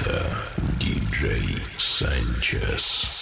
Это диджей Санчес.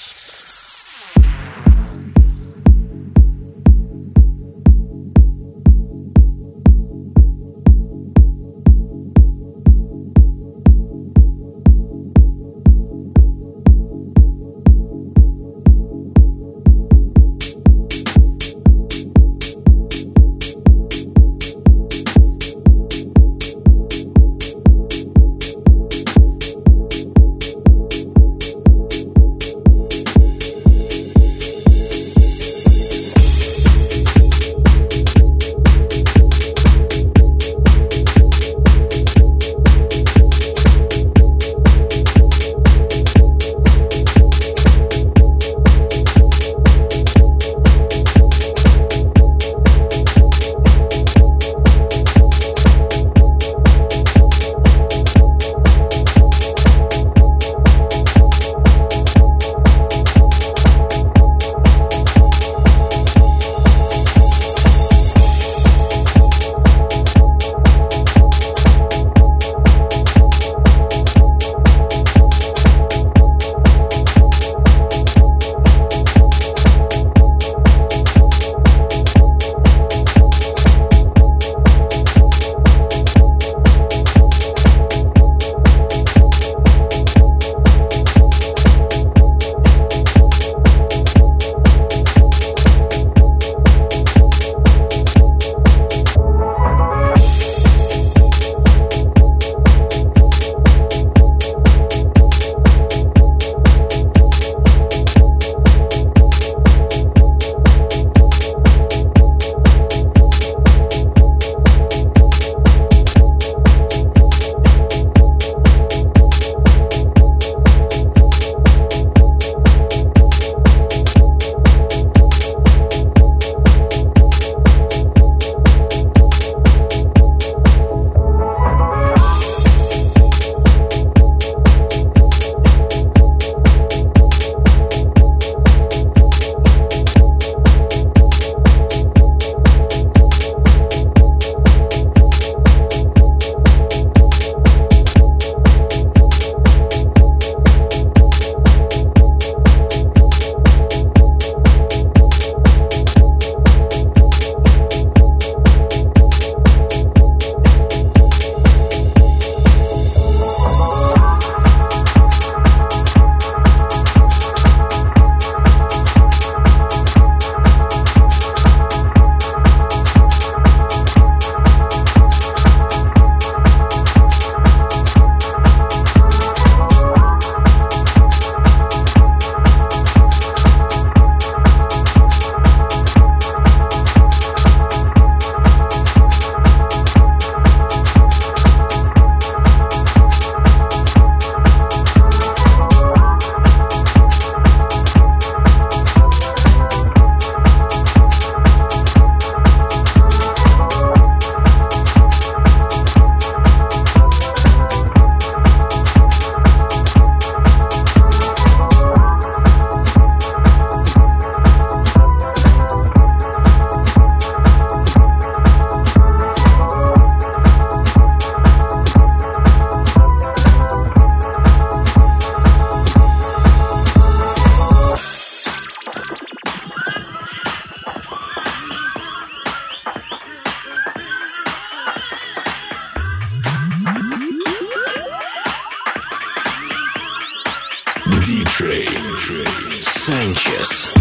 Vegas.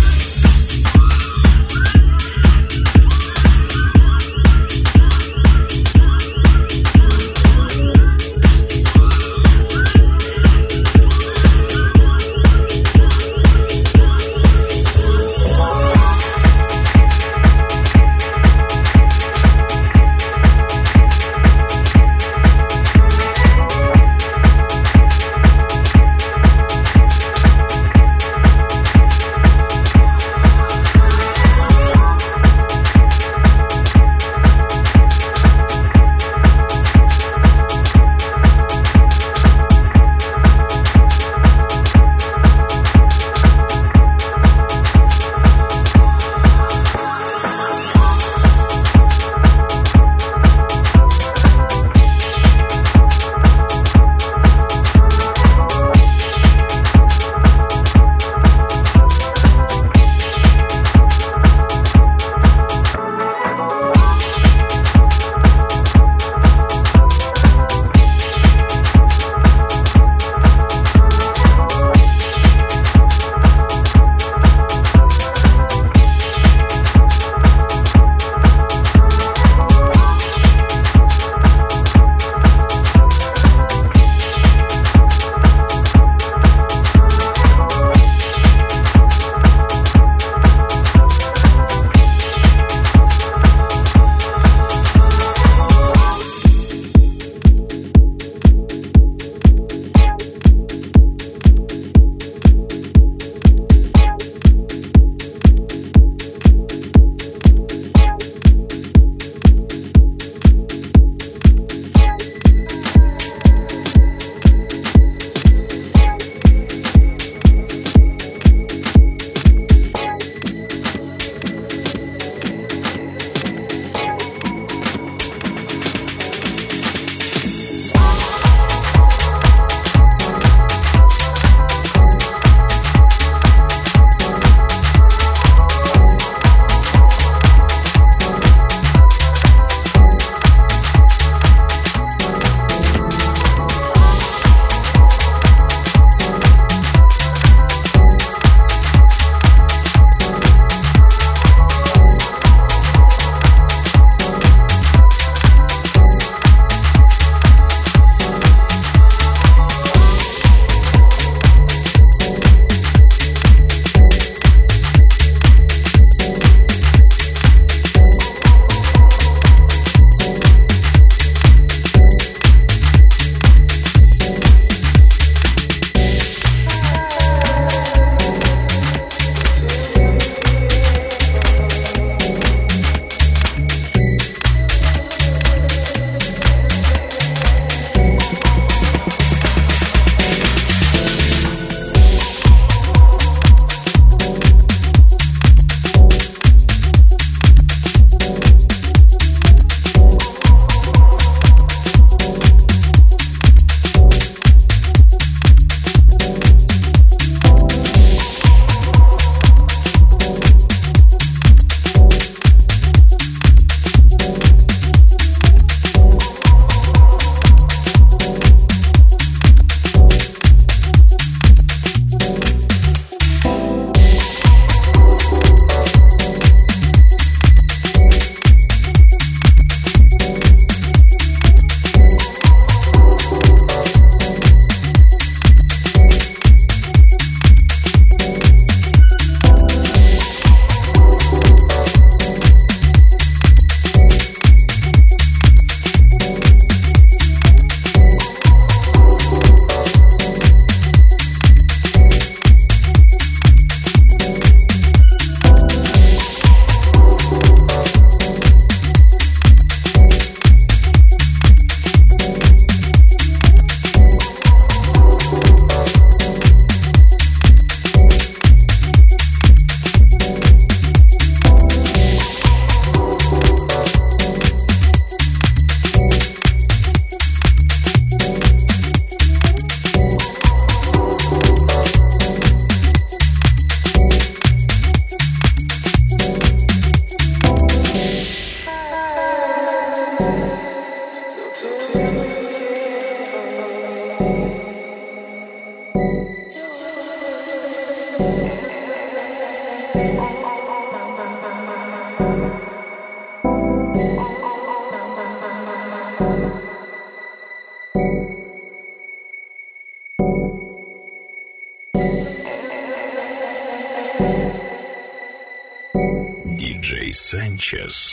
Sanchez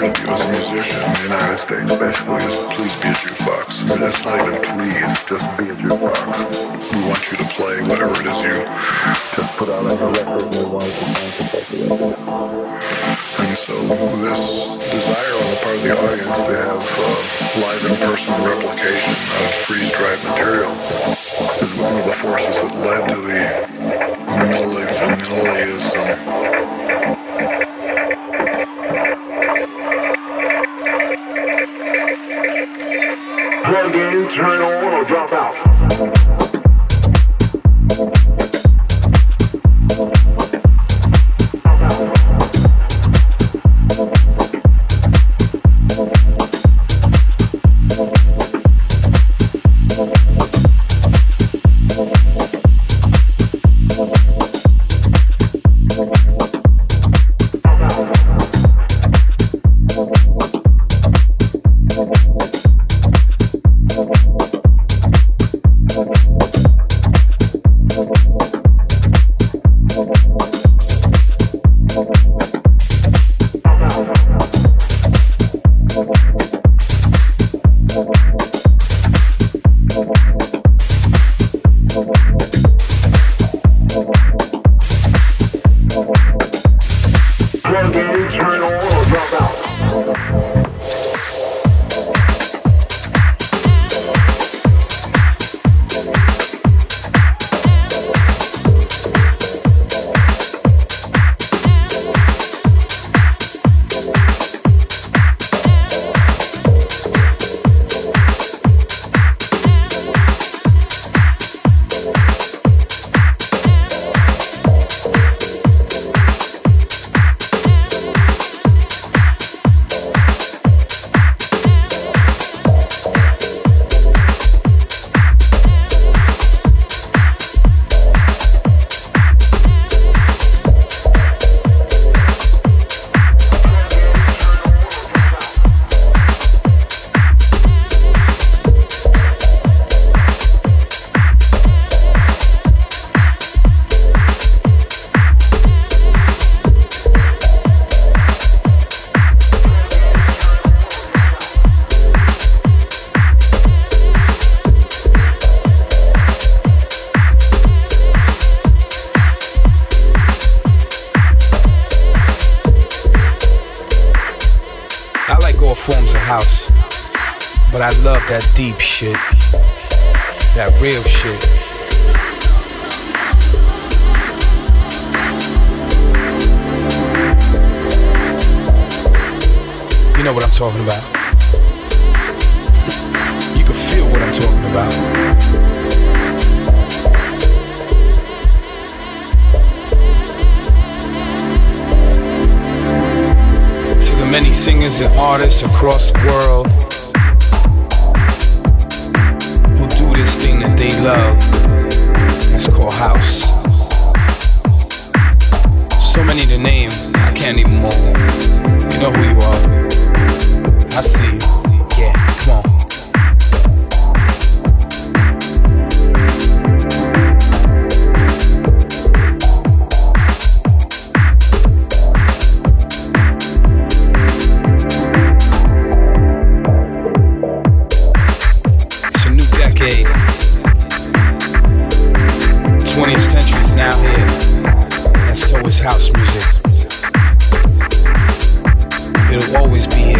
If you as a musician in the United States, especially, is please be a jukebox. But that's not even please, just be a jukebox. We want you to play whatever it is you just put out as a record we want to And so this desire on the part of the audience to have uh, live in-person replication of freeze-dried material is one of the forces that led to the Millie, plug in, turn on, or drop out.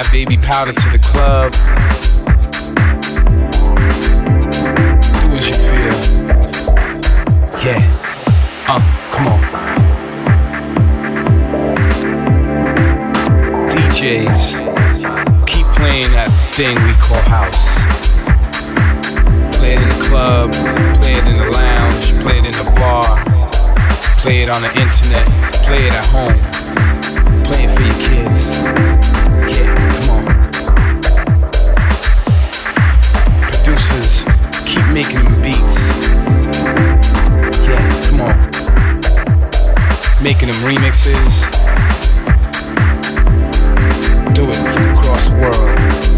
That baby powder to the club. Do as you feel. Yeah. Uh, come on. DJs, keep playing that thing we call house. Play it in the club, play it in the lounge, play it in the bar, play it on the internet, play it at home, play it for your kids. Yeah, making them beats. Yeah, come on. Making them remixes do it from across the world.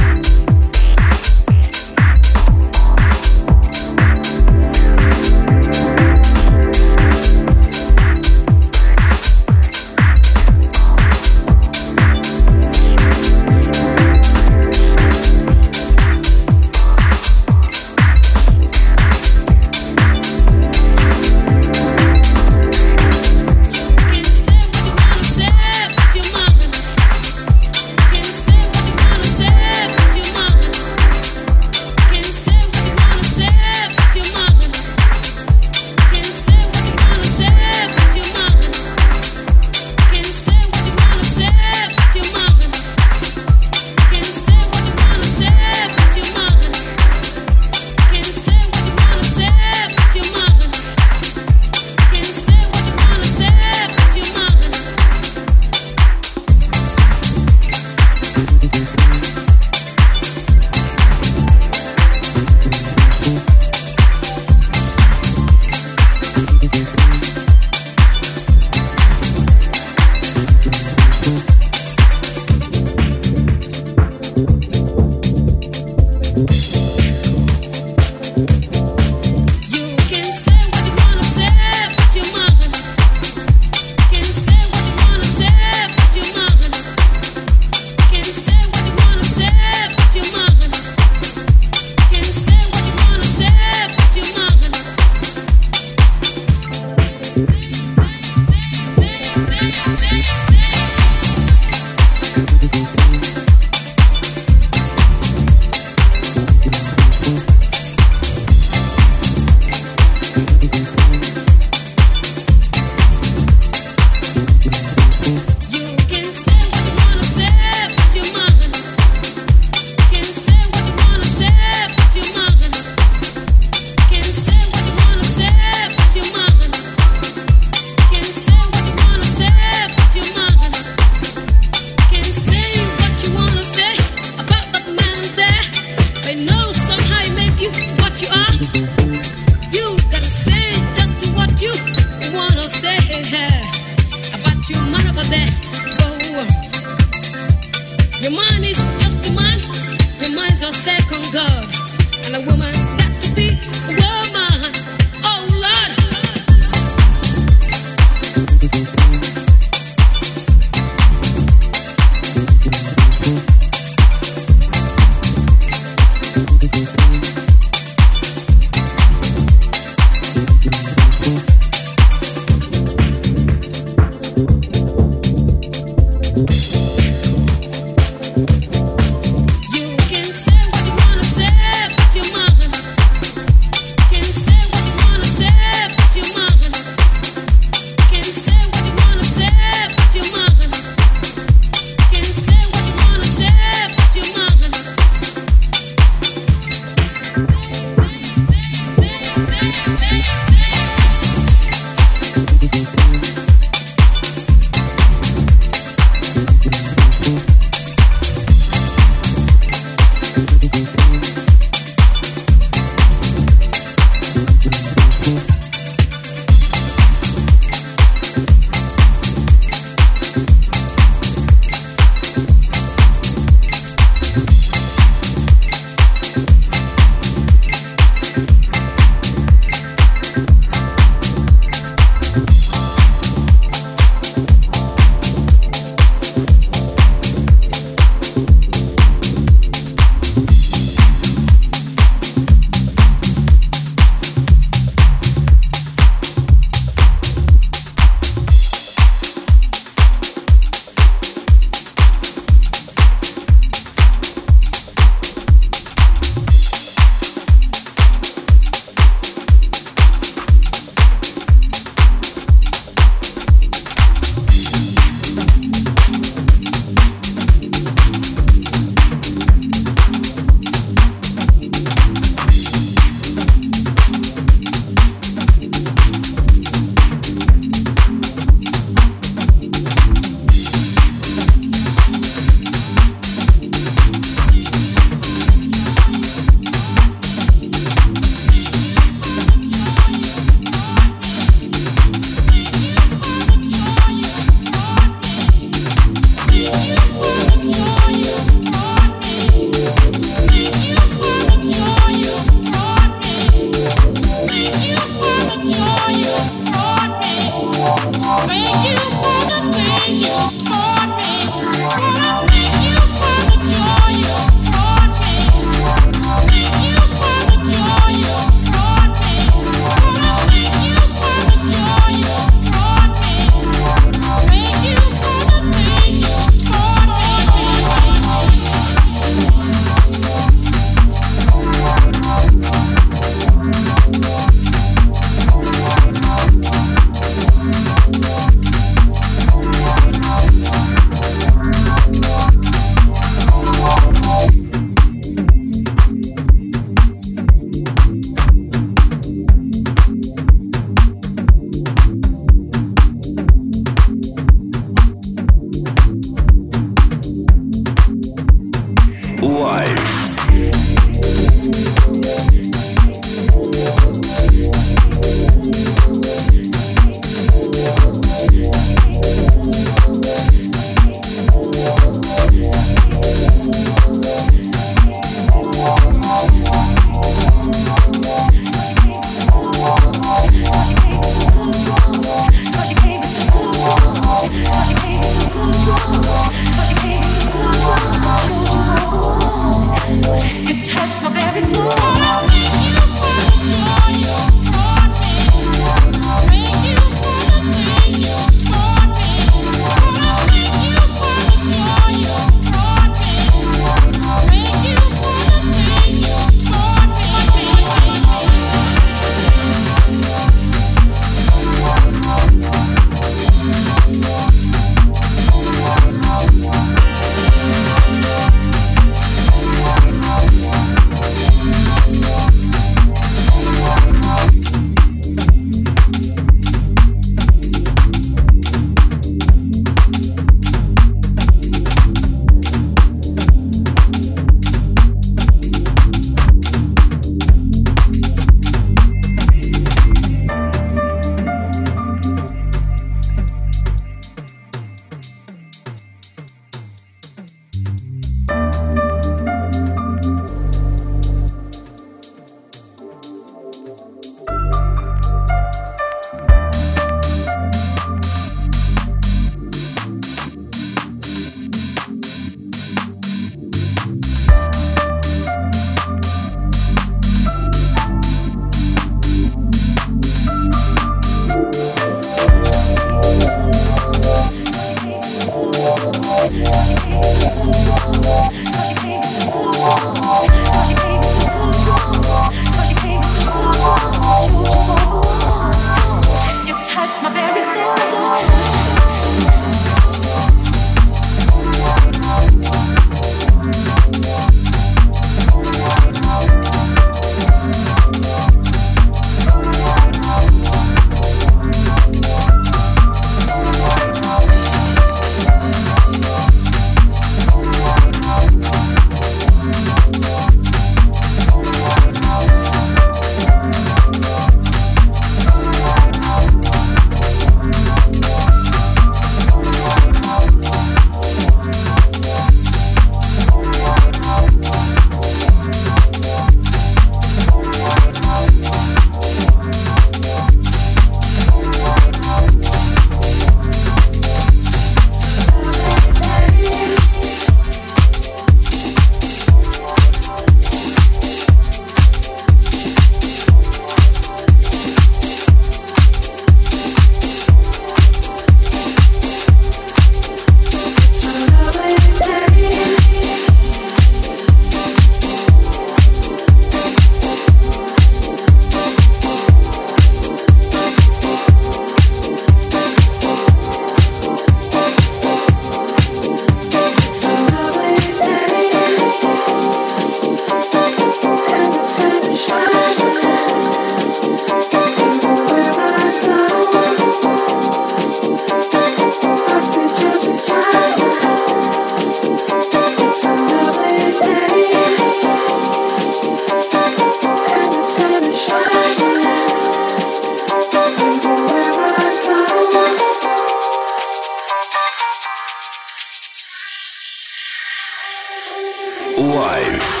Life.